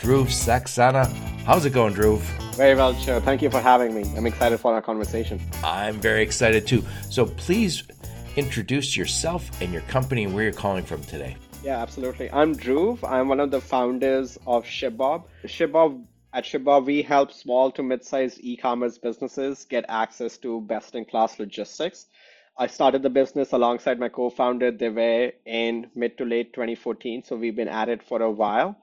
Dhruv Saxena. How's it going, Dhruv? Very well, Joe. Thank you for having me. I'm excited for our conversation. I'm very excited too. So please introduce yourself and your company and where you're calling from today. Yeah, absolutely. I'm Dhruv. I'm one of the founders of ShipBob. ShipBob at ShipBob, we help small to mid-sized e-commerce businesses get access to best-in-class logistics. I started the business alongside my co-founder Divey in mid to late 2014, so we've been at it for a while.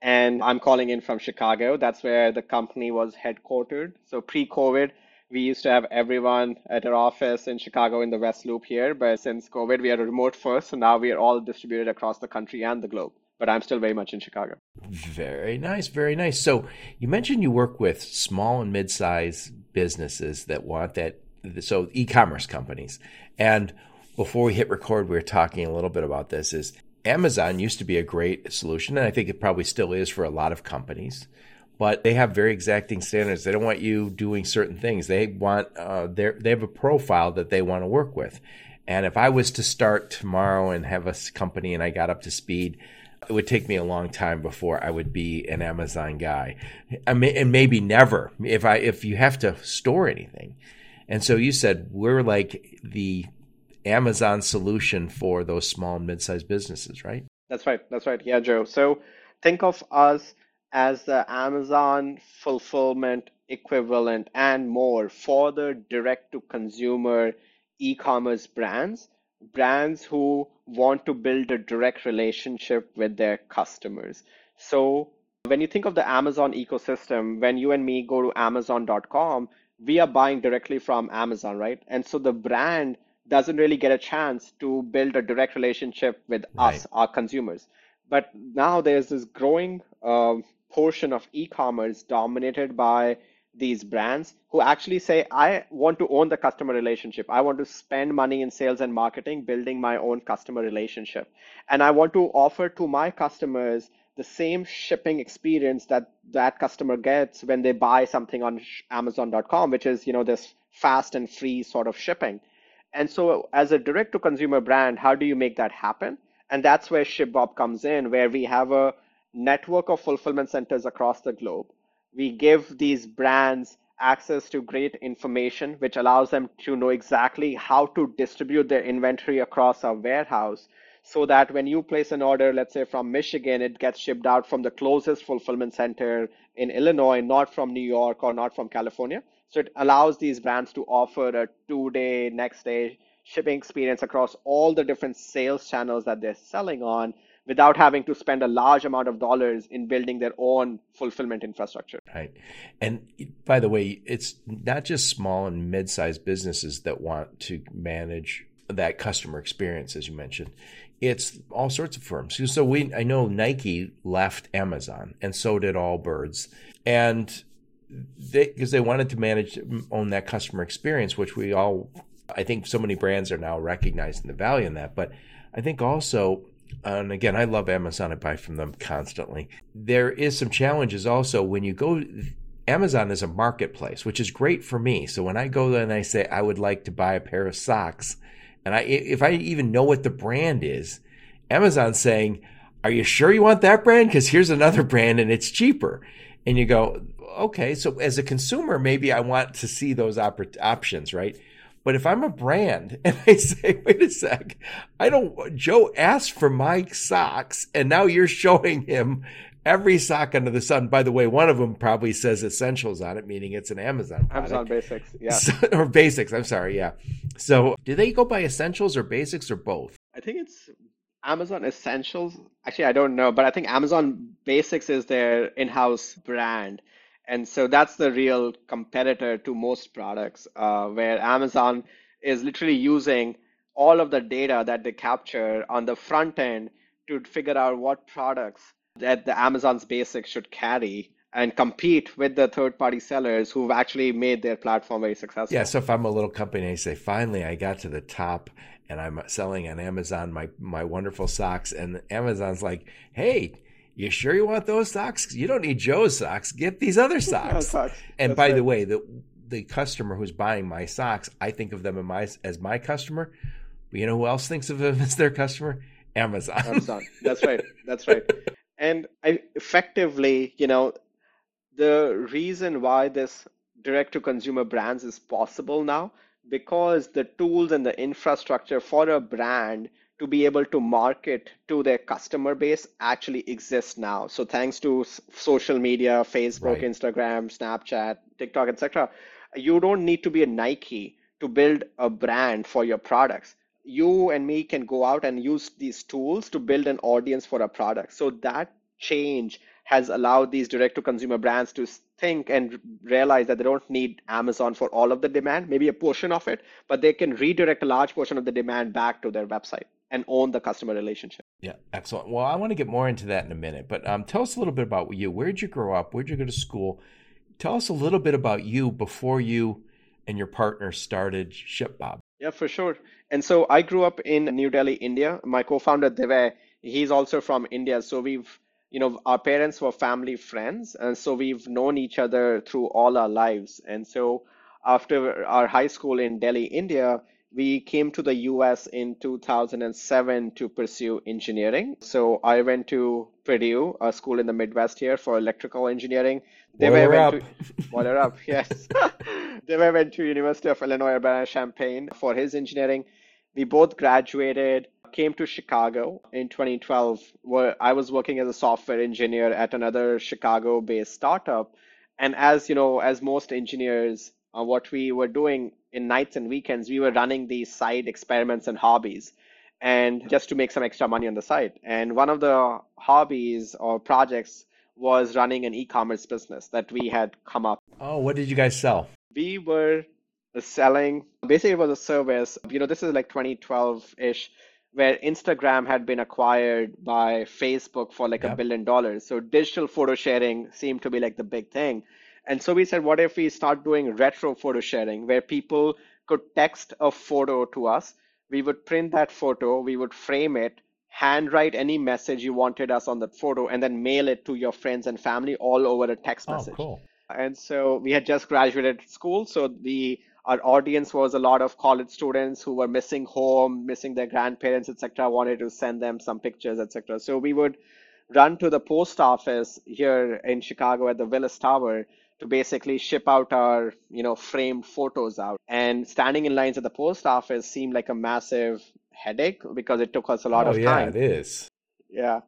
And I'm calling in from Chicago. That's where the company was headquartered. So pre-COVID, we used to have everyone at our office in Chicago in the West Loop here, but since COVID, we are remote first, so now we are all distributed across the country and the globe. But I'm still very much in Chicago. Very nice, very nice. So you mentioned you work with small and mid-sized businesses that want that so e-commerce companies. And before we hit record, we were talking a little bit about this is Amazon used to be a great solution, and I think it probably still is for a lot of companies. But they have very exacting standards. They don't want you doing certain things. They want uh, they have a profile that they want to work with. And if I was to start tomorrow and have a company and I got up to speed, it would take me a long time before I would be an Amazon guy, I and maybe never if I if you have to store anything. And so you said we're like the Amazon solution for those small and mid-sized businesses, right? That's right. That's right. Yeah, Joe. So think of us as the Amazon fulfillment equivalent and more for the direct to consumer e-commerce brands, brands who want to build a direct relationship with their customers. So when you think of the Amazon ecosystem, when you and me go to amazon.com, we are buying directly from Amazon, right? And so the brand doesn't really get a chance to build a direct relationship with right. us, our consumers. But now there's this growing uh, portion of e-commerce dominated by these brands who actually say, I want to own the customer relationship. I want to spend money in sales and marketing, building my own customer relationship. And I want to offer to my customers the same shipping experience that that customer gets when they buy something on amazon.com which is you know this fast and free sort of shipping and so as a direct to consumer brand how do you make that happen and that's where shipbob comes in where we have a network of fulfillment centers across the globe we give these brands access to great information which allows them to know exactly how to distribute their inventory across our warehouse so that when you place an order, let's say from Michigan, it gets shipped out from the closest fulfillment center in Illinois, not from New York or not from California. So it allows these brands to offer a two day, next day shipping experience across all the different sales channels that they're selling on without having to spend a large amount of dollars in building their own fulfillment infrastructure. Right. And by the way, it's not just small and mid sized businesses that want to manage that customer experience, as you mentioned it's all sorts of firms. So we, I know Nike left Amazon, and so did Allbirds, and they because they wanted to manage mm, own that customer experience, which we all, I think, so many brands are now recognizing the value in that. But I think also, and again, I love Amazon. I buy from them constantly. There is some challenges also when you go. Amazon is a marketplace, which is great for me. So when I go there and I say I would like to buy a pair of socks, and I, if I even know what the brand is, Amazon's saying, are you sure you want that brand? Because here's another brand and it's cheaper. And you go, okay, so as a consumer, maybe I want to see those op- options, right? But if I'm a brand and I say, wait a sec, I don't, Joe asked for my socks and now you're showing him every sock under the sun. By the way, one of them probably says essentials on it, meaning it's an Amazon product. Amazon Basics, yeah. So, or Basics, I'm sorry, yeah. So do they go by essentials or basics or both? I think it's Amazon Essentials. Actually, I don't know, but I think Amazon Basics is their in house brand. And so that's the real competitor to most products, uh, where Amazon is literally using all of the data that they capture on the front end to figure out what products that the Amazon's basics should carry and compete with the third party sellers who've actually made their platform very successful. Yeah. So if I'm a little company, I say, finally, I got to the top and I'm selling on Amazon my, my wonderful socks. And Amazon's like, hey, you sure you want those socks? You don't need Joe's socks. Get these other socks. socks. And That's by right. the way, the the customer who's buying my socks, I think of them as my, as my customer. But you know who else thinks of them as their customer? Amazon. Amazon. That's right. That's right. And I, effectively, you know, the reason why this direct to consumer brands is possible now because the tools and the infrastructure for a brand to be able to market to their customer base actually exists now. So thanks to social media, Facebook, Right. Instagram, Snapchat, TikTok, etc., you don't need to be a Nike to build a brand for your products. You and me can go out and use these tools to build an audience for a product. So that change has allowed these direct to consumer brands to think and realize that they don't need Amazon for all of the demand, maybe a portion of it, but they can redirect a large portion of the demand back to their website and own the customer relationship. Yeah, excellent. Well, I want to get more into that in a minute, but um, tell us a little bit about you. Where did you grow up? Where did you go to school? Tell us a little bit about you before you and your partner started ShipBob. Yeah, for sure. And so I grew up in New Delhi, India. My co-founder Divey, he's also from India. So we've, you know, our parents were family friends, and so we've known each other through all our lives. And so after our high school in Delhi, India, we came to the US in 2007 to pursue engineering. So I went to Purdue, a school in the Midwest here for electrical engineering. they Boiler went up. to Boiler up, yes. they went to University of Illinois Urbana-Champaign for his engineering. We both graduated, came to Chicago in 2012, where I was working as a software engineer at another Chicago-based startup. And as you know, as most engineers, uh, what we were doing in nights and weekends, we were running these side experiments and hobbies, and just to make some extra money on the side. And one of the hobbies or projects was running an e-commerce business that we had come up Oh, what did you guys sell? we were selling basically it was a service you know this is like 2012-ish where instagram had been acquired by facebook for like a Yep. billion dollars so digital photo sharing seemed to be like the big thing and so we said what if we start doing retro photo sharing where people could text a photo to us we would print that photo we would frame it handwrite any message you wanted us on that photo and then mail it to your friends and family all over a text Oh, message cool. and so we had just graduated school so the our audience was a lot of college students who were missing home missing their grandparents etc wanted to send them some pictures etc so we would run to the post office here in chicago at the willis tower to basically ship out our you know framed photos out and standing in lines at the post office seemed like a massive headache because it took us a lot oh, of yeah, time yeah it is. yeah.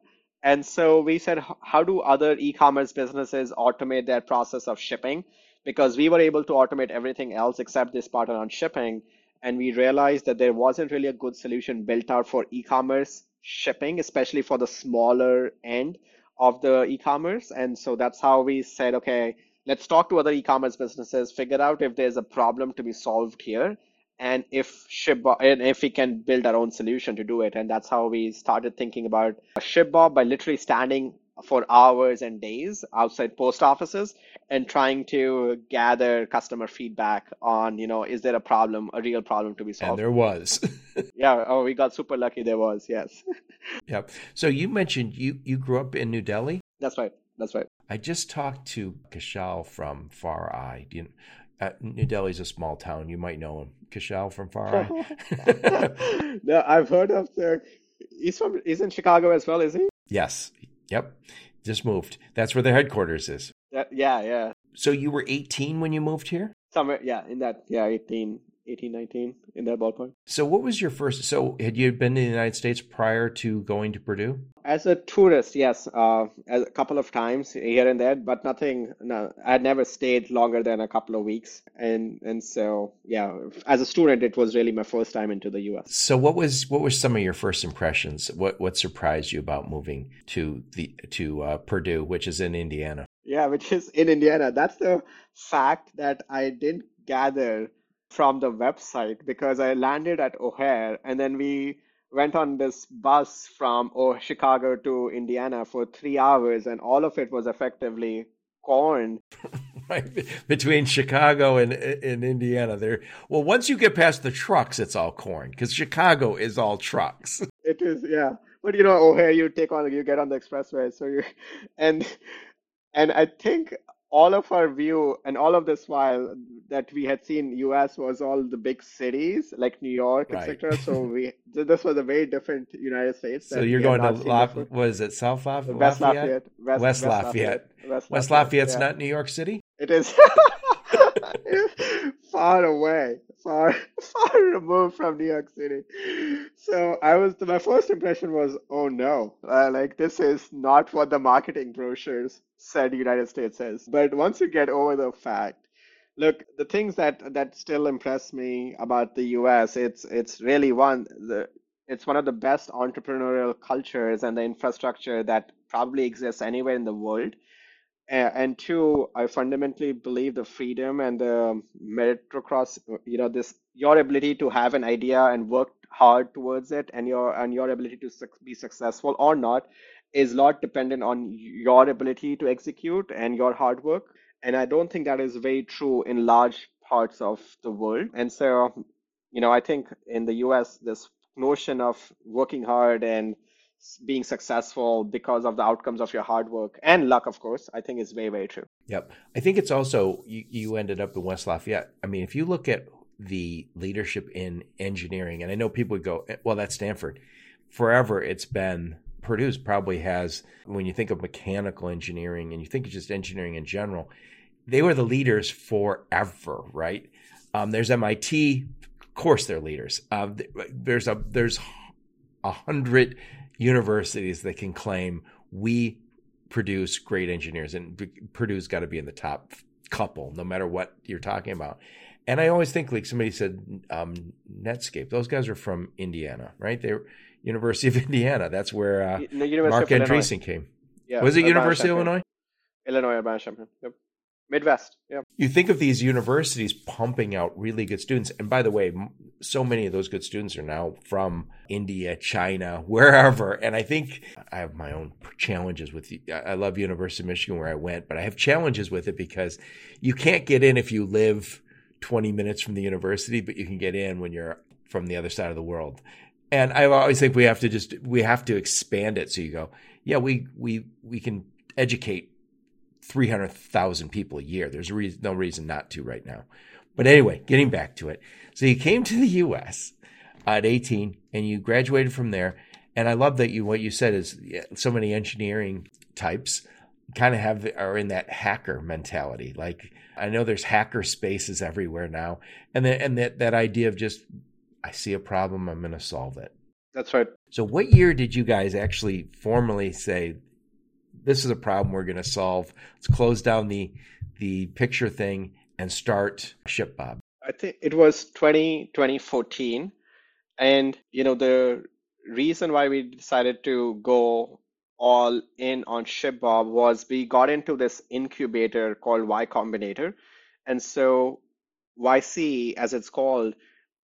And so we said, how do other e-commerce businesses automate their process of shipping? Because we were able to automate everything else except this part around shipping. And we realized that there wasn't really a good solution built out for e-commerce shipping, especially for the smaller end of the e-commerce. And so that's how we said, okay, let's talk to other e-commerce businesses, figure out if there's a problem to be solved here and if ShipBob and if we can build our own solution to do it. And that's how we started thinking about ShipBob by literally standing for hours and days outside post offices and trying to gather customer feedback on, you know, is there a problem, a real problem to be solved And there was. Yeah, oh, we got super lucky there was, yes. yep. So you mentioned you you grew up in New Delhi. That's right. That's right. I just talked to Kushal from FarEye. You, uh, New Delhi's a small town. You might know him. Kushal from FarEye. no, I've heard of the he's from he's in Chicago as well, is he? yes. Yep. Just moved. That's where their headquarters is. Yeah, yeah, yeah. So you were 18 when you moved here? Somewhere, yeah, in that, yeah, 18, 18, 19, in that ballpark. So what was your first so had you been in the United States prior to going to Purdue? As a tourist, yes, uh, a couple of times here and there, but nothing. No, I had never stayed longer than a couple of weeks, and and so yeah, as a student, it was really my first time into the U.S. So what was what were some of your first impressions? What what surprised you about moving to the to uh, Purdue, which is in Indiana? Yeah, which is in Indiana. That's the fact that I didn't gather from the website because I landed at O'Hare and then we went on this bus from oh, Chicago to Indiana for three hours, and all of it was effectively corn. right between Chicago and in Indiana, there. Well, once you get past the trucks, it's all corn because Chicago is all trucks. It is, yeah. But you know, O'Hare, you take on, you get on the expressway, so you, and and I think all of our view and all of this while that we had seen US was all the big cities like New York, Right. etc. So we this was a very different United States. So you're going to La- is it? South Laf- West Lafayette? Lafayette. West, West Lafayette. West, West Lafayette, Lafayette's yeah. not New York City. It is far away, far far removed from New York City. So I was my first impression was, oh no, uh, like this is not what the marketing brochures said United States is. But once you get over the fact, look, the things that that still impress me about the US, it's it's really one the it's one of the best entrepreneurial cultures and the infrastructure that probably exists anywhere in the world. And two, I fundamentally believe the freedom and the meritocracy, you know, this your ability to have an idea and work hard towards it, and your and your ability to be successful or not, is not dependent on your ability to execute and your hard work. And I don't think that is very true in large parts of the world. And so, you know, I think in the US, this notion of working hard and being successful because of the outcomes of your hard work and luck, of course, I think is very, very true. Yep. I think it's also you, you ended up in West Lafayette. I mean, if you look at the leadership in engineering, and I know people would go, "Eh, well, that's Stanford. Forever, it's been Purdue's probably has, when you think of mechanical engineering and you think of just engineering in general, they were the leaders forever, right? Um, there's MIT, of course, they're leaders. Uh, there's a there's a hundred universities that can claim we produce great engineers, and Purdue's got to be in the top couple, no matter what you're talking about. And I always think, like somebody said, um, Netscape. Those guys are from Indiana, right? They're University of Indiana. That's where uh, Y- the University Marc. Andreessen came. Yeah, Was it University of Illinois? Illinois Urbana-Champaign. Yep. Midwest. Yeah. You think of these universities pumping out really good students, and by the way, so many of those good students are now from India, China, wherever. And I think I have my own challenges with. I I love University of Michigan where I went, but I have challenges with it because you can't get in if you live 20 minutes from the university, but you can get in when you're from the other side of the world. And I always think we have to just we have to expand it. So you go, yeah, we we we can educate 300,000 people a year. There's a reason, no reason not to right now. But anyway, getting back to it. So you came to the US at 18 and you graduated from there. And I love that you, what you said is yeah, so many engineering types kind of have, are in that hacker mentality. Like I know there's hacker spaces everywhere now. And then, and that, that idea of just, I see a problem, I'm going to solve it. That's right. So, what year did you guys actually formally say this is a problem we're going to solve? Let's close down the the picture thing and start ShipBob. I think it was 20, 2014. And, you know, the reason why we decided to go all in on ShipBob was we got into this incubator called Y Combinator. And so YC, as it's called,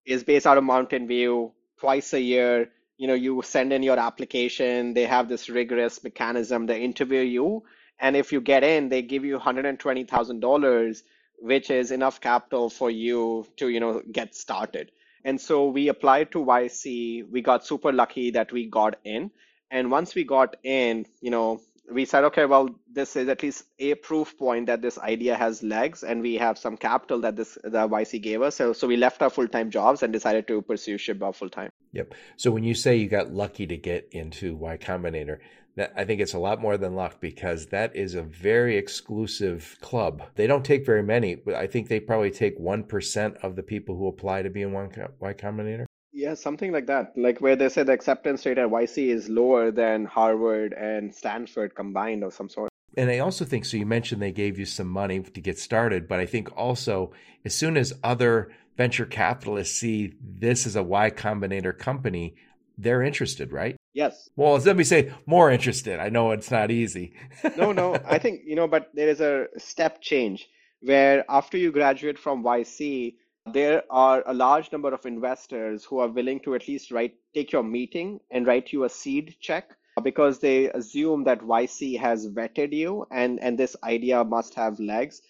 is based out of Mountain View twice a year. You know, you send in your application, they have this rigorous mechanism, they interview you, and if you get in, they give you $120,000, which is enough capital for you to, you know, get started. And so we applied to YC. We got super lucky that we got in. And once we got in, you know, we said, okay, well, this is at least a proof point that this idea has legs, and we have some capital that this the YC gave us. So, so we left our full time jobs and decided to pursue ShipBob full time. Yep. So when you say you got lucky to get into Y Combinator, that I think it's a lot more than luck because that is a very exclusive club. They don't take very many, but I think they probably take one percent of the people who apply to be in Y Y Combinator. Yeah, something like that. Like where they say the acceptance rate at YC is lower than Harvard and Stanford combined or some sort. And I also think so. You mentioned they gave you some money to get started, but I think also as soon as other venture capitalists see this is a Y Combinator company, they're interested, right? Yes. Well, let me say more interested. I know it's not easy. No, no. I think, you know, but there is a step change where after you graduate from YC, there are a large number of investors who are willing to at least write take your meeting and write you a seed check because they assume that YC has vetted you and and this idea must have legs.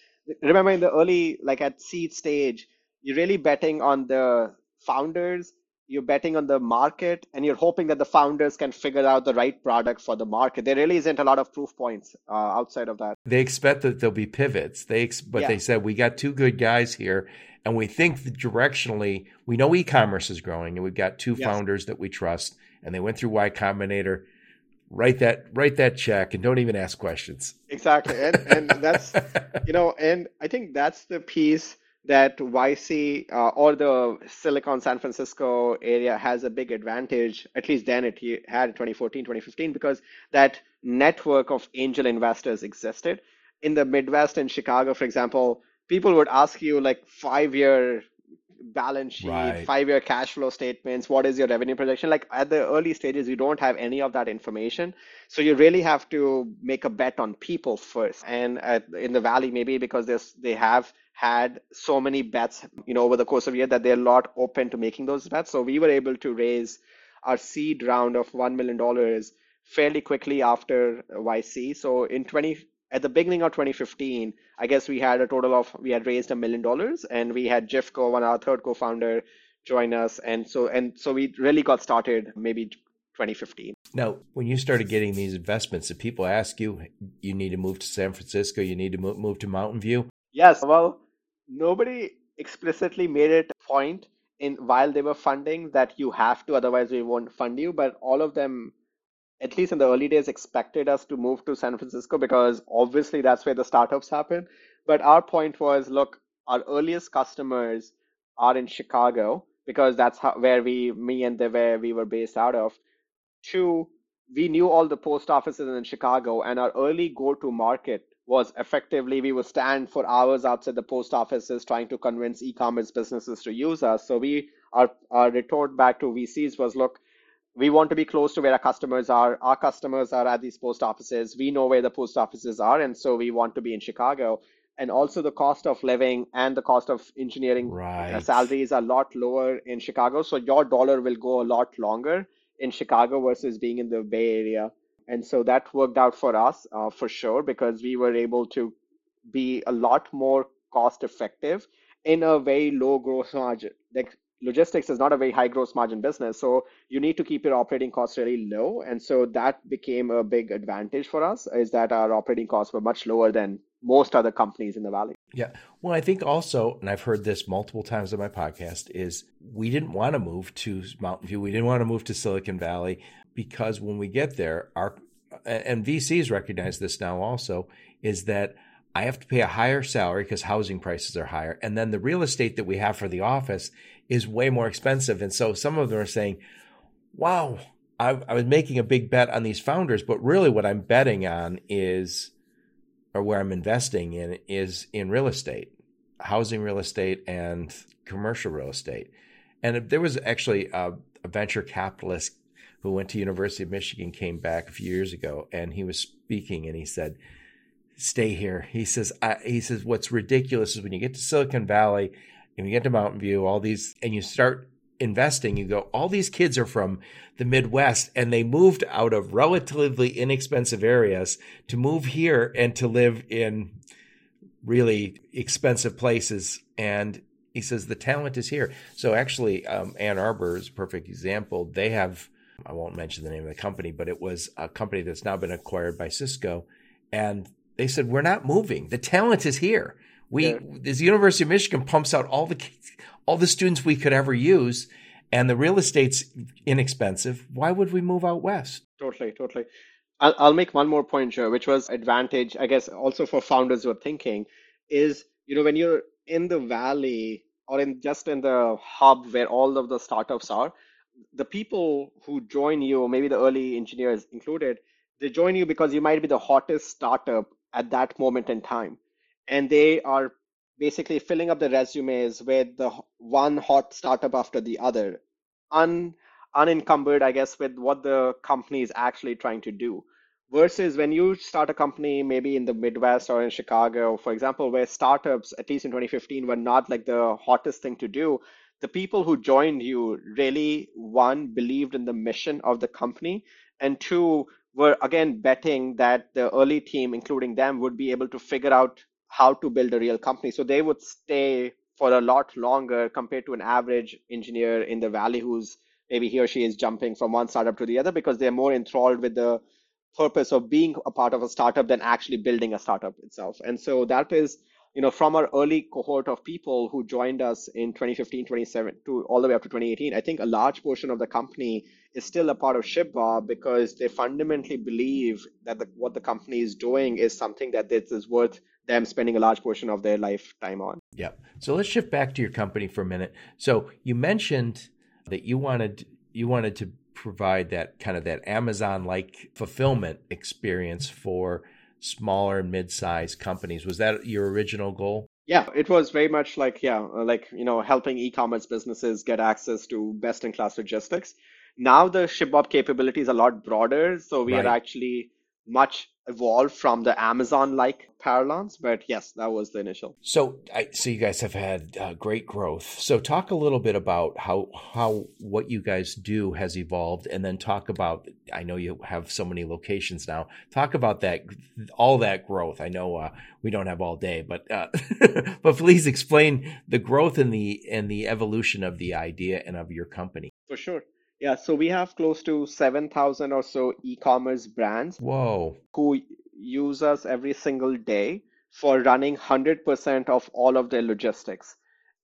Remember in the early like at seed stage, you're really betting on the founders you're betting on the market and you're hoping that the founders can figure out the right product for the market. There really isn't a lot of proof points uh, outside of that. They expect that there'll be pivots. They ex- but yeah. they said we got two good guys here, and we think directionally we know e-commerce is growing, and we've got two yes. founders that we trust, and they went through Y Combinator. Write that write that check and don't even ask questions. Exactly, and and that's you know, and I think that's the piece that YC uh, or the Silicon San Francisco area has a big advantage, at least then it had in 2014, 2015, because that network of angel investors existed. In the Midwest and Chicago, for example, people would ask you like five year balance sheet, right. five year cash flow statements, what is your revenue projection? Like at the early stages, you don't have any of that information. So you really have to make a bet on people first. And at, in the Valley, maybe because they have had so many bets, you know, over the course of a year that they're a lot open to making those bets. So we were able to raise our seed round of $1 million fairly quickly after YC. So in 20, at the beginning of 2015, I guess we had a total of, we had raised a million dollars and we had Jeff one our third co-founder, join us. And so, and so we really got started maybe 2015. Now, when you started getting these investments, did people ask you, you need to move to San Francisco, you need to move to Mountain View? Yes. Well, nobody explicitly made it a point in while they were funding that you have to, otherwise we won't fund you. But all of them, at least in the early days, expected us to move to San Francisco because obviously that's where the startups happen. But our point was, look, our earliest customers are in Chicago because that's how, where we, me and the where we were based out of. Two, we knew all the post offices in Chicago, and our early go-to market was effectively we would stand for hours outside the post offices trying to convince e-commerce businesses to use us. So we our our retort back to VCs was look, we want to be close to where our customers are. Our customers are at these post offices. We know where the post offices are, and so we want to be in Chicago. And also the cost of living and the cost of engineering uh, right. salaries are a lot lower in Chicago. So your dollar will go a lot longer in Chicago versus being in the Bay Area. And so that worked out for us uh, for sure because we were able to be a lot more cost effective in a very low gross margin. Like logistics is not a very high gross margin business. So you need to keep your operating costs really low. And so that became a big advantage for us is that our operating costs were much lower than most other companies in the valley. Yeah. Well, I think also, and I've heard this multiple times on my podcast, is we didn't want to move to Mountain View. We didn't want to move to Silicon Valley because when we get there, our and VCs recognize this now also is that I have to pay a higher salary because housing prices are higher, and then the real estate that we have for the office is way more expensive. And so some of them are saying, "Wow, I, I was making a big bet on these founders, but really what I'm betting on is." or where I'm investing in is in real estate, housing real estate and commercial real estate. And there was actually a, a venture capitalist who went to University of Michigan came back a few years ago and he was speaking and he said, stay here. He says, he says, what's ridiculous is when you get to Silicon Valley and you get to Mountain View, all these, and you start investing, you go, all these kids are from the Midwest and they moved out of relatively inexpensive areas to move here and to live in really expensive places. And he says the talent is here. So actually, um, Ann Arbor is a perfect example. They have, I won't mention the name of the company, but it was a company that's now been acquired by Cisco. And they said, we're not moving. The talent is here. We, yeah. this University of Michigan pumps out all the, all the students we could ever use and the real estate's inexpensive. Why would we move out west? Totally, totally. I'll, I'll make one more point, Joe, which was advantage, I guess, also for founders who are thinking is, you know, when you're in the valley or in just in the hub where all of the startups are, the people who join you, maybe the early engineers included, they join you because you might be the hottest startup at that moment in time. And they are basically filling up the resumes with the one hot startup after the other, un, unencumbered, I guess, with what the company is actually trying to do. versus when you start a company maybe in the midwest or in chicago for example where startups at least in 2015 were not like the hottest thing to do the people who joined you really one believed in the mission of the company and two were again betting that the early team including them would be able to figure out how to build a real company so they would stay for a lot longer compared to an average engineer in the valley who's maybe he or she is jumping from one startup to the other because they're more enthralled with the purpose of being a part of a startup than actually building a startup itself. And so that is, you know, from our early cohort of people who joined us in 2015, 2017 to all the way up to 2018, I think a large portion of the company is still a part of ShipBob because they fundamentally believe that the, what the company is doing is something that is worth them spending a large portion of their lifetime on. Yeah. So let's shift back to your company for a minute. So you mentioned that you wanted you wanted to provide that kind of that Amazon like fulfillment experience for smaller and mid-sized companies. Was that your original goal? Yeah, it was very much like yeah, like you know, helping e-commerce businesses get access to best-in-class logistics. Now the ShipBob capability is a lot broader, so we right. are actually much evolved from the Amazon like parlance, but yes, that was the initial. So I so you guys have had uh, great growth. So talk a little bit about how how what you guys do has evolved, and then talk about. I know you have so many locations now. Talk about that all that growth. I know uh, we don't have all day, but uh, but please explain the growth and the and the evolution of the idea and of your company. For sure. Yeah, so we have close to 7,000 or so e-commerce brands Whoa. who use us every single day for running 100% of all of their logistics.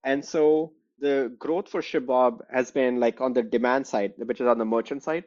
And so the growth for ShipBob has been like on the demand side, which is on the merchant side.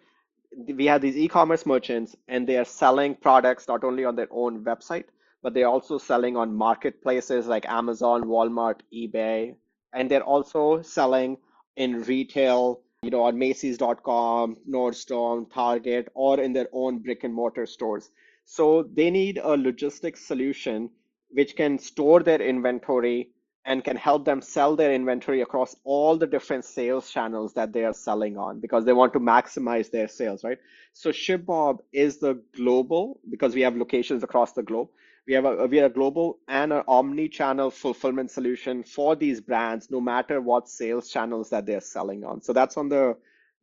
We have these e-commerce merchants and they are selling products not only on their own website, but they're also selling on marketplaces like Amazon, Walmart, eBay, and they're also selling in retail you know, on Macy's.com, Nordstrom, Target, or in their own brick and mortar stores. So they need a logistics solution which can store their inventory and can help them sell their inventory across all the different sales channels that they are selling on because they want to maximize their sales, right? So ShipBob is the global because we have locations across the globe. We have a we are a global and an omni-channel fulfillment solution for these brands, no matter what sales channels that they're selling on. So that's on the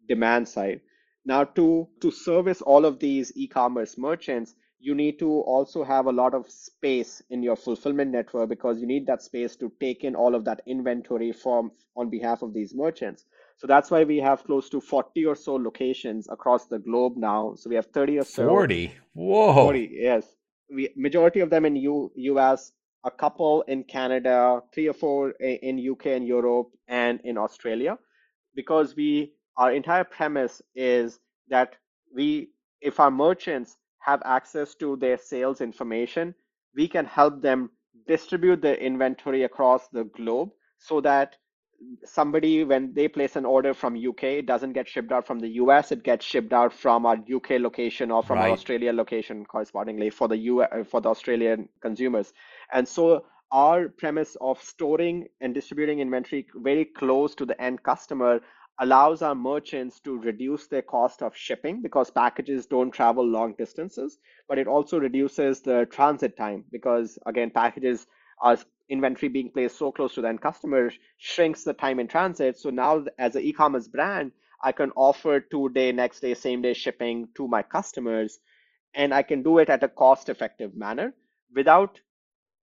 demand side. Now, to to service all of these e-commerce merchants, you need to also have a lot of space in your fulfillment network because you need that space to take in all of that inventory from on behalf of these merchants. So that's why we have close to 40 or so locations across the globe now. So we have 30 or so. 40. Whoa. 40, yes we majority of them in U, US, a couple in Canada, three or four in UK and Europe, and in Australia, because we our entire premise is that we if our merchants have access to their sales information, we can help them distribute their inventory across the globe so that somebody when they place an order from UK, it doesn't get shipped out from the US. It gets shipped out from our UK location or from right. our Australia location correspondingly for the U uh, for the Australian consumers. And so our premise of storing and distributing inventory very close to the end customer allows our merchants to reduce their cost of shipping because packages don't travel long distances, but it also reduces the transit time because again packages are inventory being placed so close to the end customer shrinks the time in transit. So now, as an e-commerce brand, I can offer two-day, next day, same-day shipping to my customers, and I can do it at a cost-effective manner without,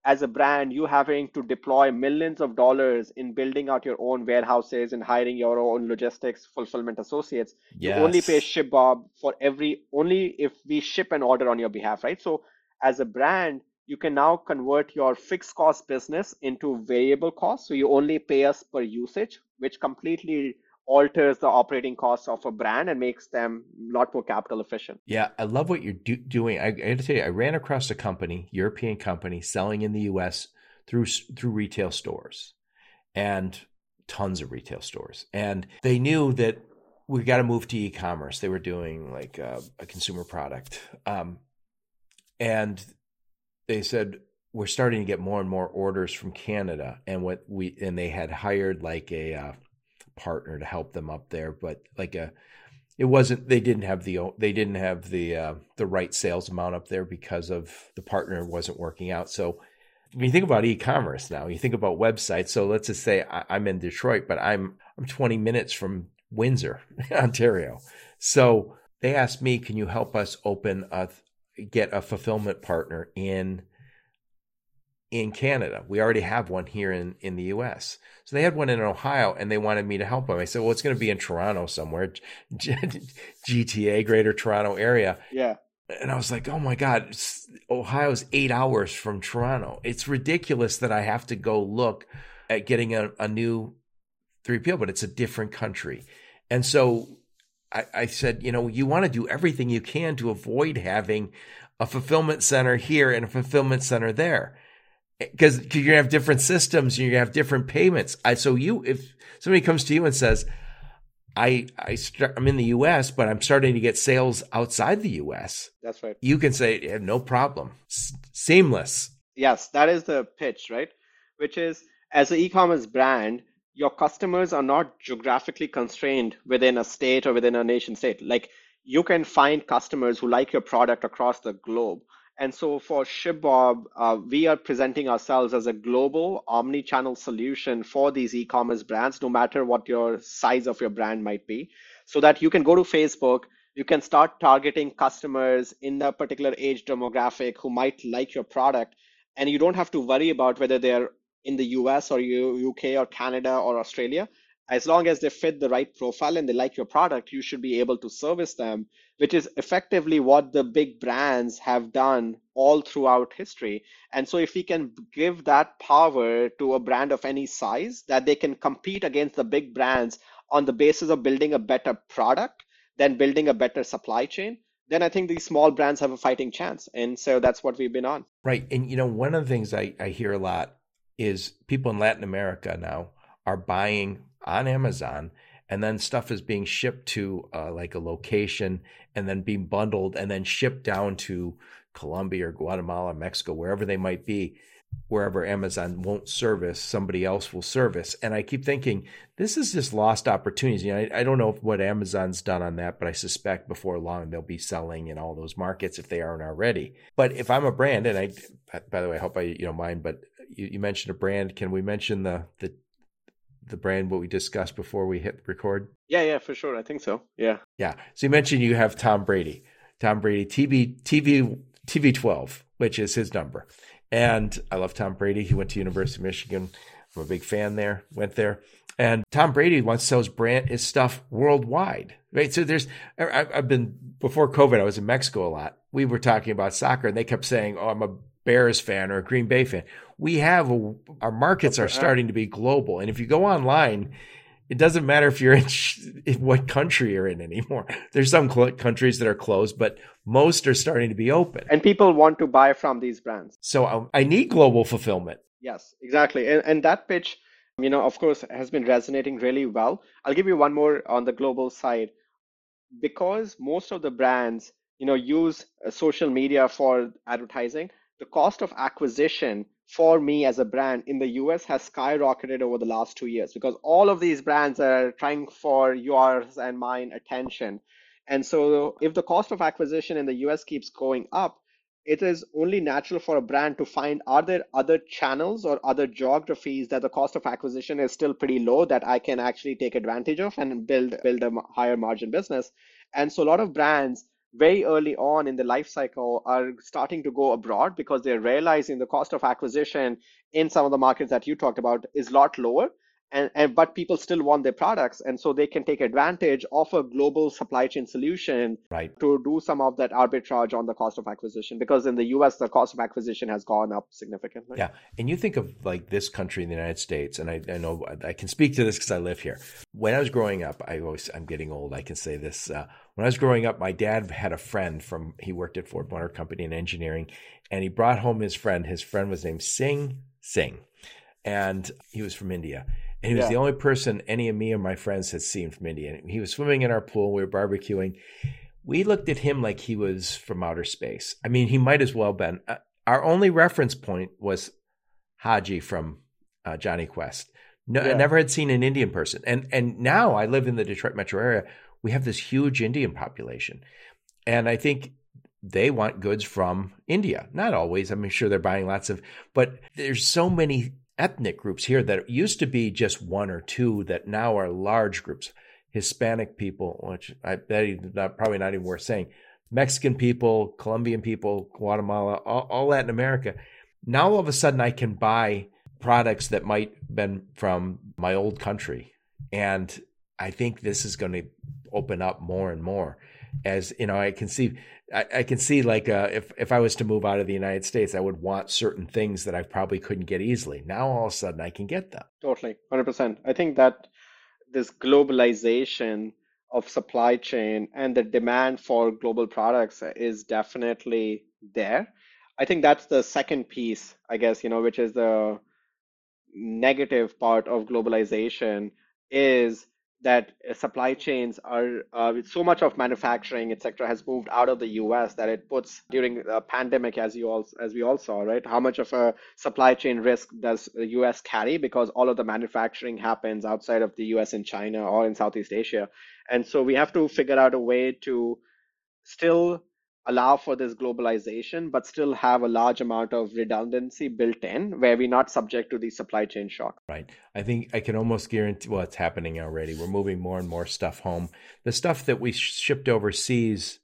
as a brand, you having to deploy millions of dollars in building out your own warehouses and hiring your own logistics fulfillment associates. Yes. You only pay ShipBob for every only if we ship an order on your behalf, right? So as a brand, you can now convert your fixed cost business into variable cost. So you only pay us per usage, which completely alters the operating costs of a brand and makes them a lot more capital efficient. Yeah, I love what you're do- doing. I, I to tell you, I ran across a company, European company, selling in the U.S. through through retail stores, and tons of retail stores, and they knew that we got to move to e-commerce. They were doing like a, a consumer product, um, and they said we're starting to get more and more orders from Canada, and what we and they had hired like a uh, partner to help them up there, but like a it wasn't they didn't have the they didn't have the uh, the right sales amount up there because of the partner wasn't working out. So when you think about e-commerce now, you think about websites. So let's just say I, I'm in Detroit, but I'm I'm 20 minutes from Windsor, Ontario. So they asked me, "Can you help us open a get a fulfillment partner in in Canada. We already have one here in, in the US. So they had one in Ohio and they wanted me to help them. I said, well, it's going to be in Toronto somewhere, GTA, Greater Toronto area. Yeah. And I was like, oh my God, Ohio's eight hours from Toronto. It's ridiculous that I have to go look at getting a, a new 3PL, but it's a different country. And so I, I said, you know, you want to do everything you can to avoid having a fulfillment center here and a fulfillment center there eh, because you're gonna have different systems and you're gonna have different payments. I, so you, if somebody comes to you and says, I, I start, I'm in the U.S., but I'm starting to get sales outside the U.S. That's right. You can say, yeah, no problem, S- seamless. Yes, that is the pitch, right? Which is, as an e-commerce brand, your customers are not geographically constrained within a state or within a nation state. Like you can find customers who like your product across the globe. And so for ShipBob, uh, we are presenting ourselves as a global omni-channel solution for these e-commerce brands, no matter what your size of your brand might be, so that you can go to Facebook, you can start targeting customers in a particular age demographic who might like your product, and you don't have to worry about whether they're in the US or UK or Canada or Australia. As long as they fit the right profile and they like your product, you should be able to service them which is effectively what the big brands have done all throughout history. And so, if we can give that power to a brand of any size, that they can compete against the big brands on the basis of building a better product than building a better supply chain, then I think these small brands have a fighting chance. And so that's what we've been on. Right. And, you know, one of the things I, I hear a lot is people in Latin America now are buying on Amazon and then stuff is being shipped to uh, like a location and then being bundled and then shipped down to Colombia or Guatemala, Mexico, wherever they might be, wherever Amazon won't service, somebody else will service. And I keep thinking, this is just lost opportunities. You know, I, I don't know what Amazon's done on that, but I suspect before long they'll be selling in all those markets if they aren't already. But if I'm a brand, and I, by the way, I hope I you don't mind, but you, you mentioned a brand. Can we mention the the the brand what we discussed before we hit record? Yeah, yeah, for sure. I think so. Yeah. Yeah. So you mentioned you have Tom Brady. Tom Brady TV TV TB12, which is his number. And I love Tom Brady. He went to University of Michigan. I'm a big fan there. Went there. And Tom Brady wants to sell his brand, his stuff worldwide, right? So there's, I've been before COVID, I was in Mexico a lot. We were talking about soccer, and they kept saying, "Oh, I'm a Bears fan or a Green Bay fan." we have a, our markets are starting to be global. And if you go online, it doesn't matter if you're in, in what country you're in anymore. There's some cl- countries that are closed, but most are starting to be open. And people want to buy from these brands. So I, um, I need global fulfillment. Yes, exactly. And, and that pitch, you know, of course, has been resonating really well. I'll give you one more on the global side. Because most of the brands, you know, use uh, social media for advertising, the cost of acquisition for me as a brand in the US has skyrocketed over the last two years because all of these brands are trying for yours and mine attention. And so, if the cost of acquisition in the US keeps going up, it is only natural for a brand to find are there other channels or other geographies that the cost of acquisition is still pretty low that I can actually take advantage of and build build a higher margin business. And so a lot of brands very early on in the life cycle are starting to go abroad because they're realizing the cost of acquisition in some of the markets that you talked about is a lot lower and, and but people still want their products and so they can take advantage of a global supply chain solution right. to do some of that arbitrage on the cost of acquisition because in the us the cost of acquisition has gone up significantly. Yeah and you think of like this country in the united states and i, I know i can speak to this because i live here. When i was growing up i always i'm getting old i can say this uh, when i was growing up my dad had a friend from he worked at ford motor company in engineering and he brought home his friend. His friend was named singh singh and he was from india and he was yeah. the only person any of me or my friends had seen from India. And he was swimming in our pool. We were barbecuing. We looked at him like he was from outer space. I mean, he might as well been. Uh, our only reference point was Hadji from uh, Jonny Quest. No, yeah. I never had seen an Indian person. And and now I live in the Detroit metro area. we have this huge Indian population. And I think they want goods from India. Not always. I'm sure they're buying lots of, but there's so many ethnic groups here that used to be just one or two that now are large groups. Hispanic people, which I bet not, probably not even worth saying, Mexican people, Colombian people, Guatemala, all, all Latin America. Now all of a sudden I can buy products that might been from my old country. And I think this is going to open up more and more as you know i can see i, I can see like uh, if if i was to move out of the united states i would want certain things that i probably couldn't get easily. Now all of a sudden i can get them. Totally. 100% i think that this globalization of supply chain and the demand for global products is definitely there. I think that's the second piece i guess you know which is the negative part of globalization is that supply chains are uh, so much of manufacturing etc has moved out of the us that it puts during the pandemic as you all as we all saw right? How much of a supply chain risk does the us carry? Because all of the manufacturing happens outside of the us in china or in southeast asia. And so we have to figure out a way to still allow for this globalization, but still have a large amount of redundancy built in where we're not subject to the supply chain shock. Right. I think I can almost guarantee well, it's happening already. We're moving more and more stuff home. The stuff that we shipped overseas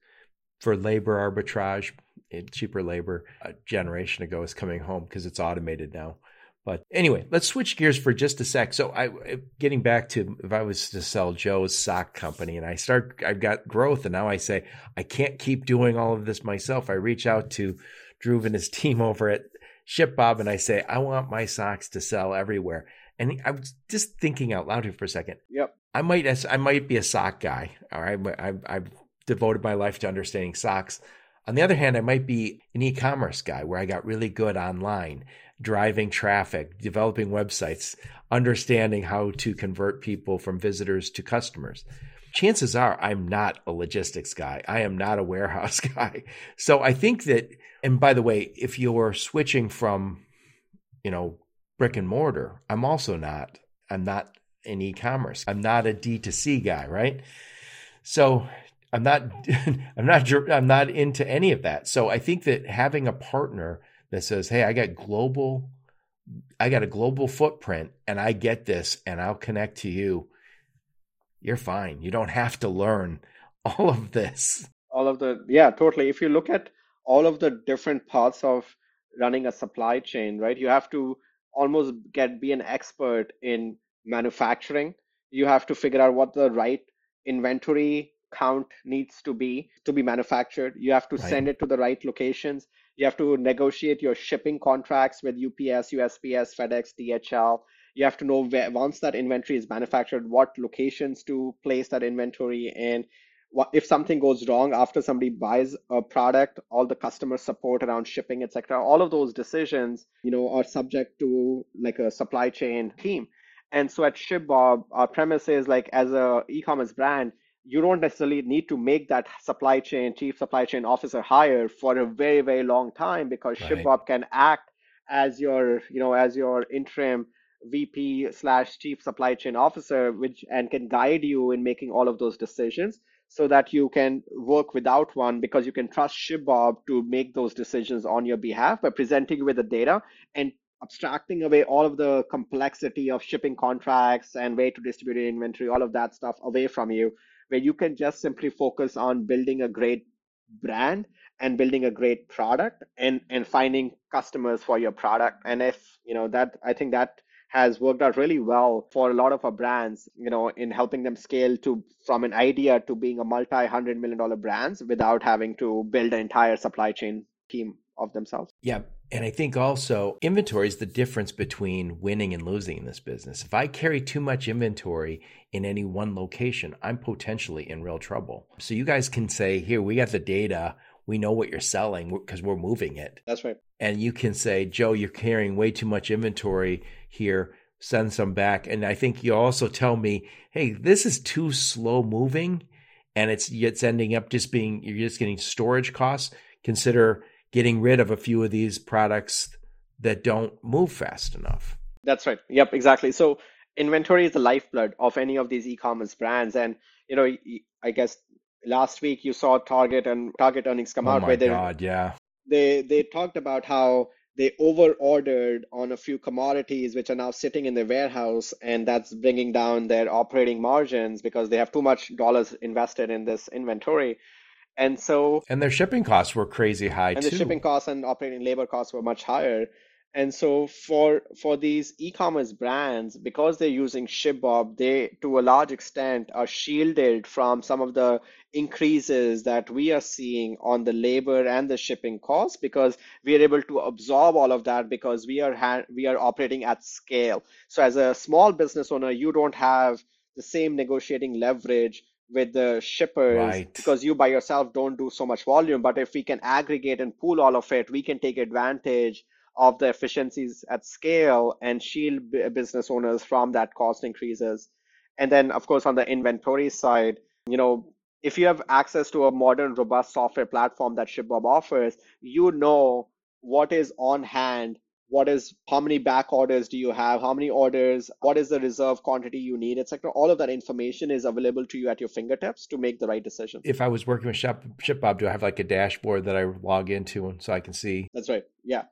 for labor arbitrage, eh, cheaper labor, a generation ago is coming home because it's automated now. But anyway, let's switch gears for just a sec. So I getting back to if I was to sell Joe's sock company and I start I've got growth and now I say I can't keep doing all of this myself. I reach out to Dhruv and his team over at ShipBob and I say I want my socks to sell everywhere. And I was just thinking out loud here for a second. Yep. I might I might be a sock guy. All right. I've, I've devoted my life to understanding socks. On the other hand, I might be an e-commerce guy where I got really good online driving traffic, developing websites, understanding how to convert people from visitors to customers. Chances are I'm not a logistics guy. I am not a warehouse guy. So I think that, and by the way, if you're switching from, you know, brick and mortar, I'm also not. I'm not in e-commerce. I'm not a D2C guy, right? So I'm not I'm not I'm not into any of that. So I think that having a partner that says, "Hey, I got global I got a global footprint and I get this and I'll connect to you." You're fine. You don't have to learn all of this. All of the yeah, totally. If you look at all of the different parts of running a supply chain, right? You have to almost get be an expert in manufacturing. You have to figure out what the right inventory count needs to be to be manufactured. You have to right. send it to the right locations. You have to negotiate your shipping contracts with UPS, USPS, FedEx, DHL. You have to know where, once that inventory is manufactured, what locations to place that inventory in. What, if something goes wrong after somebody buys a product, all the customer support around shipping, etc. All of those decisions, you know, are subject to like a supply chain team. And so at ShipBob, our premise is like as a e-commerce brand, you don't necessarily need to make that supply chain chief supply chain officer hire for a very very long time because right. ShipBob can act as your you know as your interim VP slash chief supply chain officer, which and can guide you in making all of those decisions so that you can work without one because you can trust ShipBob to make those decisions on your behalf by presenting you with the data and abstracting away all of the complexity of shipping contracts and way to distribute inventory, all of that stuff away from you where you can just simply focus on building a great brand and building a great product and and finding customers for your product. And if you know that i think that has worked out really well for a lot of our brands you know in helping them scale to from an idea to being a multi hundred million dollar brands without having to build an entire supply chain team of themselves. Yeah and I think also inventory is the difference between winning and losing in this business. If I carry too much inventory in any one location, I'm potentially in real trouble. So you guys can say, here, we got the data. We know what you're selling because we're moving it. That's right. And you can say, Joe, you're carrying way too much inventory here. Send some back. And I think you also tell me, hey, this is too slow moving and it's it's ending up just being you're just getting storage costs. Consider getting rid of a few of these products that don't move fast enough. That's right. Yep, exactly. So inventory is the lifeblood of any of these e-commerce brands. And you know, I guess last week you saw Target and Target earnings come oh out where they God, yeah. they they talked about how they over ordered on a few commodities which are now sitting in their warehouse and that's bringing down their operating margins because they have too much dollars invested in this inventory and so and their shipping costs were crazy high and too. the shipping costs and operating labor costs were much higher and so for for these e-commerce brands, because they're using ShipBob, they to a large extent are shielded from some of the increases that we are seeing on the labor and the shipping costs because we are able to absorb all of that because we are ha- we are operating at scale. So as a small business owner, you don't have the same negotiating leverage with the shippers right. because you by yourself don't do so much volume. But if we can aggregate and pool all of it, we can take advantage of the efficiencies at scale and shield business owners from that cost increases. And then, of course, on the inventory side, you know, if you have access to a modern, robust software platform that ShipBob offers, you know what is on hand, what is how many back orders do you have, how many orders, what is the reserve quantity you need, etc. All of that information is available to you at your fingertips to make the right decision. If I was working with Ship ShipBob, do I have like a dashboard that I log into so I can see? That's right. Yeah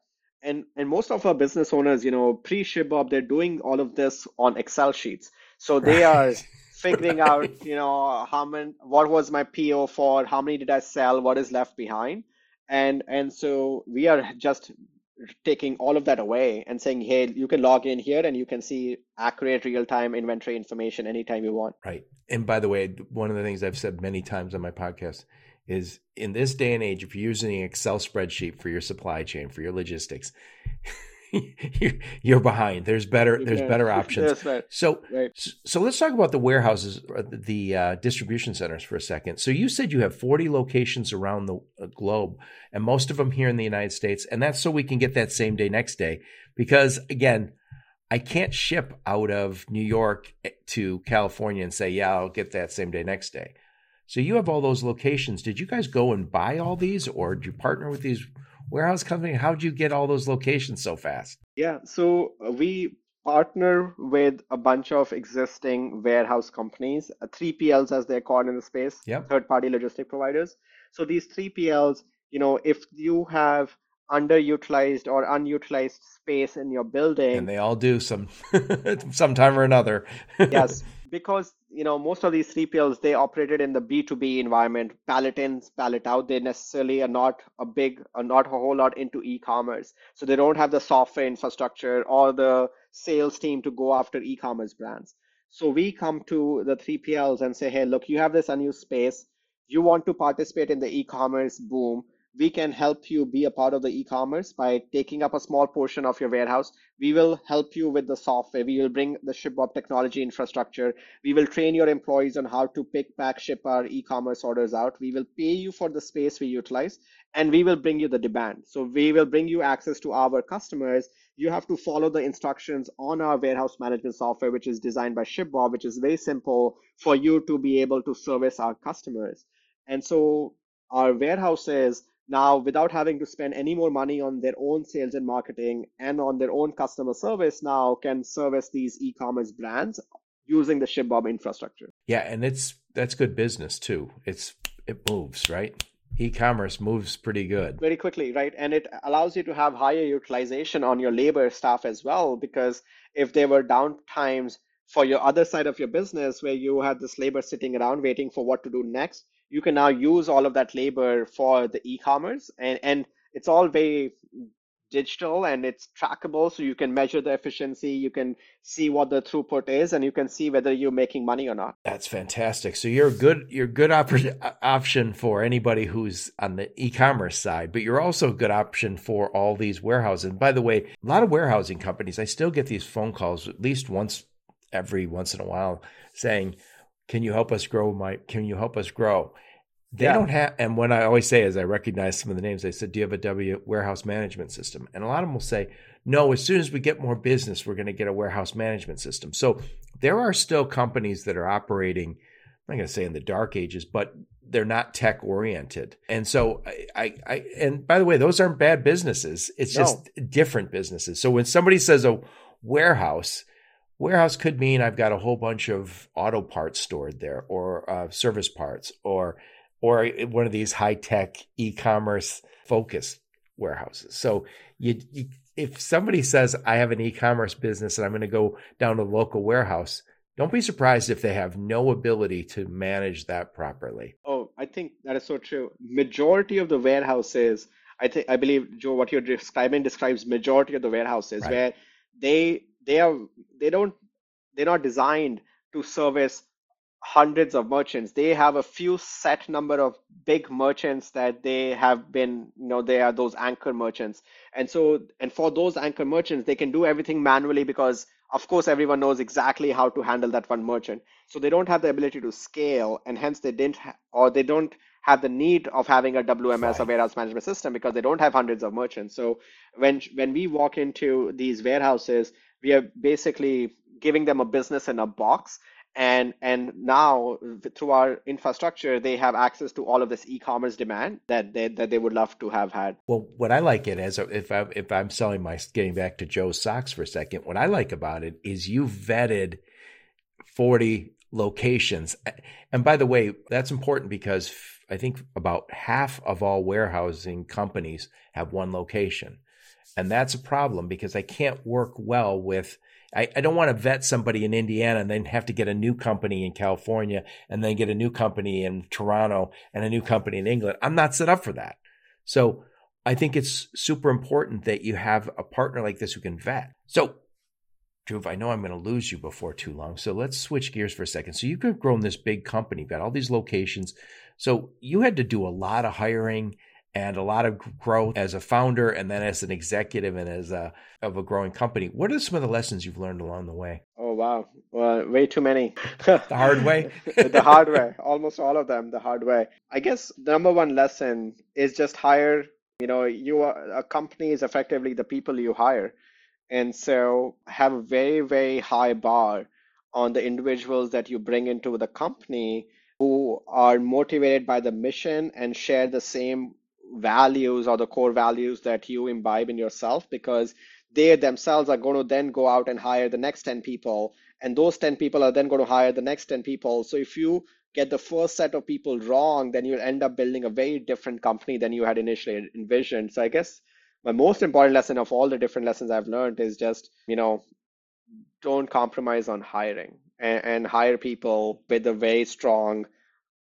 and and most of our business owners you know pre ShipBob they're doing all of this on excel sheets so they right. are figuring out you know how many what was my po for how many did i sell what is left behind and and so we are just taking all of that away and saying hey you can log in here and you can see accurate real-time inventory information anytime you want. Right. And by the way one of the things i've said many times on my podcast is in this day and age, if you're using an Excel spreadsheet for your supply chain, for your logistics, you're behind. There's better. There's better options. right. So, right. so let's talk about the warehouses, the uh, distribution centers for a second. So you said you have 40 locations around the uh, globe, and most of them here in the United States, and that's so we can get that same day, next day. Because again, I can't ship out of New York eh, to California and say, yeah, I'll get that same day, next day. So you have all those locations. Did you guys go and buy all these, or did you partner with these warehouse company? How did you get all those locations so fast? Yeah, so uh, we partner with a bunch of existing warehouse companies, 3PLs uh, as they're called in the space, yep. third-party logistic providers. So these 3PLs, you know, if you have underutilized or unutilized space in your building, and they all do some sometime or another. yes, because you know most of these 3PLs they operated in the B2B environment, pallet in, pallet out. They necessarily are not a big, are not a whole lot into e-commerce, so they don't have the software infrastructure or the sales team to go after e-commerce brands. So we come to the 3PLs and say, hey, look, you have this unused space. You want to participate in the e-commerce boom we can help you be a part of the e-commerce by taking up a small portion of your warehouse. We will help you with the software. We will bring the ShipBob technology infrastructure. We will train your employees on how to pick, pack, ship our e-commerce orders out. We will pay you for the space we utilize, and we will bring you the demand. So we will bring you access to our customers. You have to follow the instructions on our warehouse management software, which is designed by ShipBob, which is very simple for you to be able to service our customers. And so our warehouses now without having to spend any more money on their own sales and marketing and on their own customer service now can service these e-commerce brands using the ShipBob infrastructure. Yeah, and it's that's good business too. It's it moves, right? E-commerce moves pretty good. Very quickly, right? And it allows you to have higher utilization on your labor staff as well because if there were down times for your other side of your business where you had this labor sitting around waiting for what to do next, you can now use all of that labor for the e-commerce and, and it's all very digital and it's trackable so you can measure the efficiency you can see what the throughput is and you can see whether you're making money or not. That's fantastic. So you're a good you're a good op- option for anybody who's on the e-commerce side but you're also a good option for all these warehouses. And by the way a lot of warehousing companies i still get these phone calls at least once every once in a while saying can you help us grow my can you help us grow? They yeah. don't have and what i always say is i recognize some of the names. They said do you have a w warehouse management system? And a lot of them will say no as soon as we get more business we're going to get a warehouse management system. So there are still companies that are operating i'm not going to say in the dark ages but they're not tech oriented and so I, I, I and by the way those aren't bad businesses. It's just different businesses. So when somebody says a warehouse warehouse could mean I've got a whole bunch of auto parts stored there, or uh, service parts, or or one of these high tech e commerce focused warehouses. So you, you, if somebody says I have an e commerce business and I'm going to go down to local warehouse, don't be surprised if they have no ability to manage that properly. Oh, I think that is so true. Majority of the warehouses, I think, I believe, Joe, what you're describing describes majority of the warehouses right. where they they are they don't they're not designed to service hundreds of merchants. They have a few set number of big merchants that they have been you know they are those anchor merchants. And so and for those anchor merchants they can do everything manually because of course everyone knows exactly how to handle that one merchant. So they don't have the ability to scale and hence they didn't ha- or they don't have the need of having a wms right. or warehouse management system because they don't have hundreds of merchants. So when when we walk into these warehouses we are basically giving them a business in a box. And and now through our infrastructure they have access to all of this e-commerce demand that they that they would love to have had. Well what i like it as if i if i'm selling my getting back to joe's socks for a second what i like about it is you vetted 40 locations. And by the way that's important because i think about half of all warehousing companies have one location and that's a problem because i can't work well with I, I don't want to vet somebody in Indiana and then have to get a new company in California and then get a new company in Toronto and a new company in England. I'm not set up for that. So I think it's super important that you have a partner like this who can vet. So Dhruv, I know I'm going to lose you before too long. So let's switch gears for a second. So you've grown this big company, you've got all these locations. So you had to do a lot of hiring and a lot of growth as a founder and then as an executive and as a of a growing company. What are some of the lessons you've learned along the way? Oh wow, well, way too many. the hard way. the hard way, almost all of them the hard way. I guess the number one lesson is just hire. You know, you are a company is effectively the people you hire, and so have a very very high bar on the individuals that you bring into the company who are motivated by the mission and share the same values or the core values that you imbibe in yourself because they themselves are going to then go out and hire the next 10 people and those 10 people are then going to hire the next 10 people. So if you get the first set of people wrong then you'll end up building a very different company than you had initially envisioned. So i guess my most important lesson of all the different lessons i've learned is just you know don't compromise on hiring and, and hire people with a very strong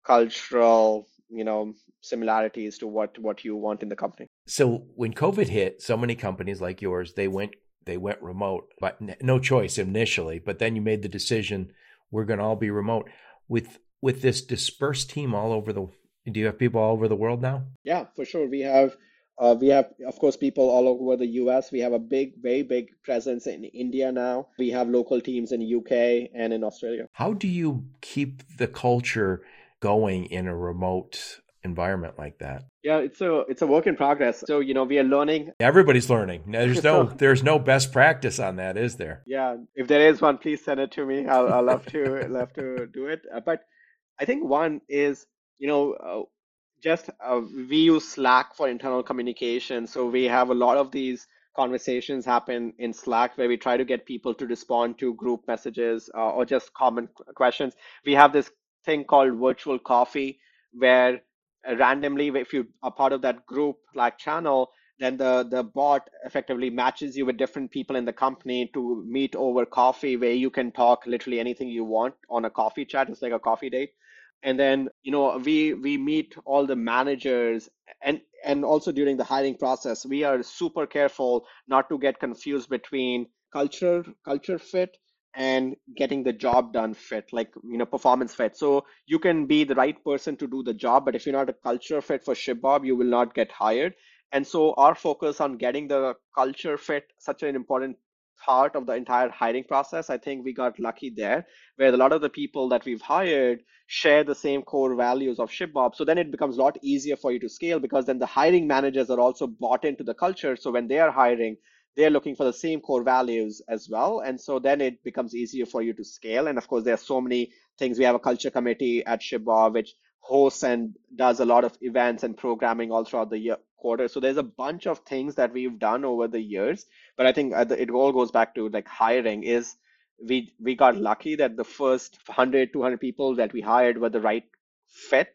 cultural you know similarities to what what you want in the company. So when covid hit so many companies like yours they went they went remote but no choice initially but then you made the decision we're going to all be remote. With with this dispersed team all over the do you have people all over the world now? Yeah for sure. We have uh, we have of course people all over the us we have a big very big presence in india now. We have local teams in uk and in australia. How do you keep the culture going in a remote environment like that. Yeah it's a it's a work in progress. So you know we are learning. Everybody's learning. There's no there's no best practice on that is there? Yeah if there is one please send it to me. I'll, I'll love to love to do it. Uh, but i think one is you know uh, just uh, we use slack for internal communication. So we have a lot of these conversations happen in slack where we try to get people to respond to group messages uh, or just common questions. We have this thing called virtual coffee where uh, randomly if you are part of that group like channel then the the bot effectively matches you with different people in the company to meet over coffee where you can talk literally anything you want on a coffee chat. It's like a coffee date. And then you know we we meet all the managers and and also during the hiring process we are super careful not to get confused between culture culture fit and getting the job done fit like you know performance fit. So you can be the right person to do the job but if you're not a culture fit for shipbob you will not get hired. And so our focus on getting the culture fit such an important part of the entire hiring process i think we got lucky there where a lot of the people that we've hired share the same core values of shipbob so then it becomes a lot easier for you to scale because then the hiring managers are also bought into the culture. So when they are hiring they're looking for the same core values as well. And so then it becomes easier for you to scale. And of course, there are so many things. We have a culture committee at Shipbob, which hosts and does a lot of events and programming all throughout the year, quarter. So there's a bunch of things that we've done over the years. But I think uh, it all goes back to like hiring is we we got lucky that the first 100 200 people that we hired were the right fit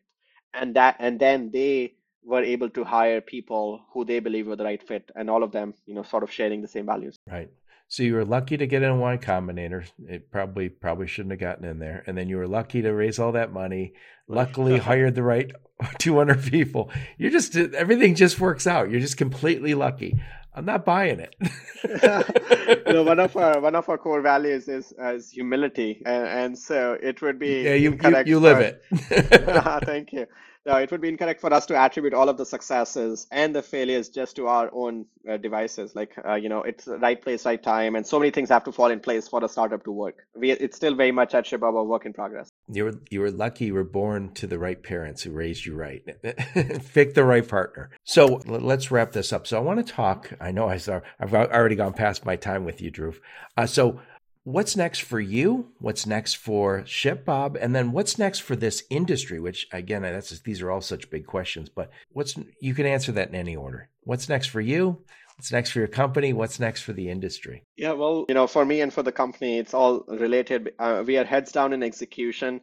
and that and then they were able to hire people who they believe were the right fit and all of them you know sort of sharing the same values right so you were lucky to get in Y Combinator. It probably probably shouldn't have gotten in there. And then you were lucky to raise all that money. Luckily hired the right 200 people. You're just everything just works out. You're just completely lucky. I'm not buying it. no, one of our one of our core values is is humility, and, and so it would be yeah, you you, you live it. Ah, thank you no, it would be incorrect for us to attribute all of the successes and the failures just to our own uh, devices. Like, uh, you know, it's right place, right time, and so many things have to fall in place for a startup to work. We, it's still very much at ShipBob a work in progress. You were you were lucky you were born to the right parents who raised you right, pick the right partner. So let's wrap this up. So I want to talk. I know I saw I've already gone past my time with you, Dhruv. Uh, so what's next for you? What's next for ShipBob? And then what's next for this industry? Which again, that's just, these are all such big questions, but what's you can answer that in any order. What's next for you? What's next for your company? What's next for the industry? Yeah, well, you know, for me and for the company, it's all related. Uh, we are heads down in execution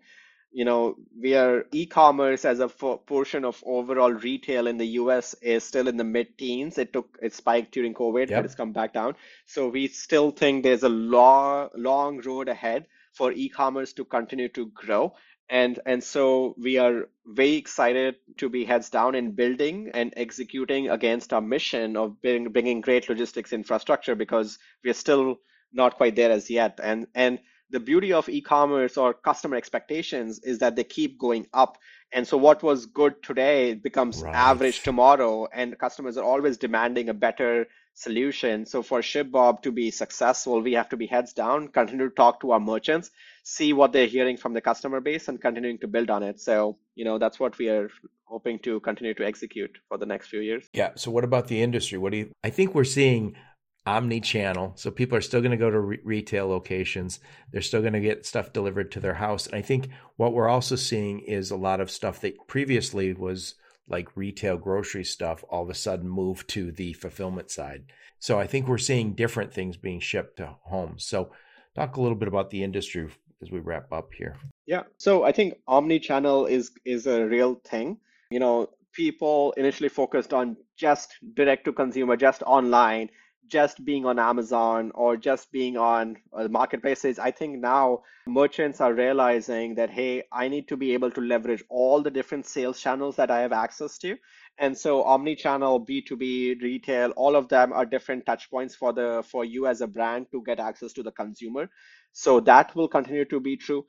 you know, we are e-commerce as a portion of overall retail in the US is still in the mid-teens. It took it spiked during COVID, yep. but it's come back down. So we still think there's a long long road ahead for e-commerce to continue to grow. And and so we are very excited to be heads down in building and executing against our mission of bring, bringing great logistics infrastructure because we are still not quite there as yet. And and the beauty of e-commerce or customer expectations is that they keep going up. And so what was good today becomes right. average tomorrow and customers are always demanding a better solution. So for shipbob to be successful we have to be heads down continue to talk to our merchants see what they're hearing from the customer base and continuing to build on it. So you know that's what we are hoping to continue to execute for the next few years. Yeah. So what about the industry? What do you i think we're seeing omni-channel so people are still going to go to re- retail locations. They're still going to get stuff delivered to their house. And i think what we're also seeing is a lot of stuff that previously was like retail grocery stuff all of a sudden moved to the fulfillment side. So i think we're seeing different things being shipped to homes. So talk a little bit about the industry as we wrap up here. Yeah. So i think omni-channel is is a real thing. You know people initially focused on just direct to consumer just online just being on Amazon or just being on uh, marketplaces. I think now merchants are realizing that, hey, I need to be able to leverage all the different sales channels that I have access to. And so omni-channel, B2B, retail, all of them are different touch points for the for you as a brand to get access to the consumer. So that will continue to be true.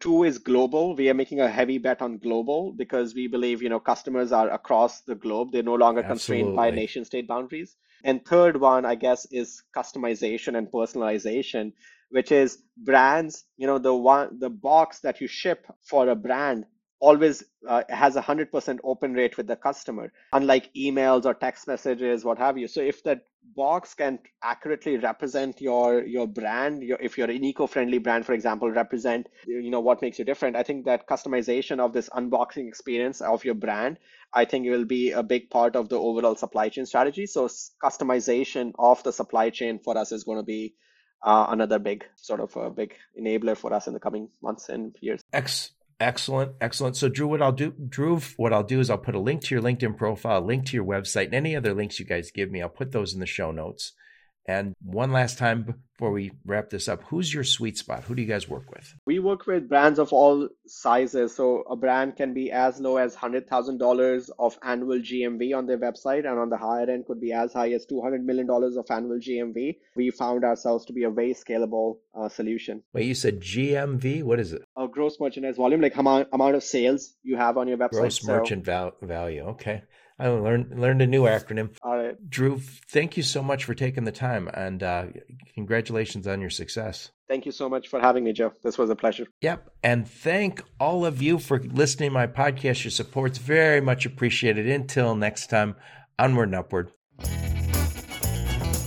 Two is global. We are making a heavy bet on global because we believe, you know, customers are across the globe. They're no longer Absolutely. constrained by nation state boundaries. And third one, I guess, is customization and personalization, which is brands, you know, the one the box that you ship for a brand always uh, has a 100% open rate with the customer unlike emails or text messages what have you so if that box can accurately represent your your brand your, if you're an eco-friendly brand for example represent you know what makes you different i think that customization of this unboxing experience of your brand i think it will be a big part of the overall supply chain strategy so customization of the supply chain for us is going to be uh, another big sort of a big enabler for us in the coming months and years. X Excellent, excellent. So, Dhruv, what I'll do, Dhruv, what I'll do is I'll put a link to your LinkedIn profile, a link to your website, and any other links you guys give me. I'll put those in the show notes. And one last time before we wrap this up, who's your sweet spot? Who do you guys work with? We work with brands of all sizes. So a brand can be as low as $100,000 of annual GMV on their website, and on the higher end could be as high as $200 million of annual GMV. We found ourselves to be a very scalable uh, solution. Wait, you said GMV? What is it? A gross merchandise volume, like amount, amount of sales you have on your website. Gross so, merchant val- value. Okay. I learned learned a new acronym. All right, Dhruv. Thank you so much for taking the time, and uh, congratulations on your success. Thank you so much for having me, Joe. This was a pleasure. Yep, and thank all of you for listening to my podcast. Your support's very much appreciated. Until next time, onward and upward.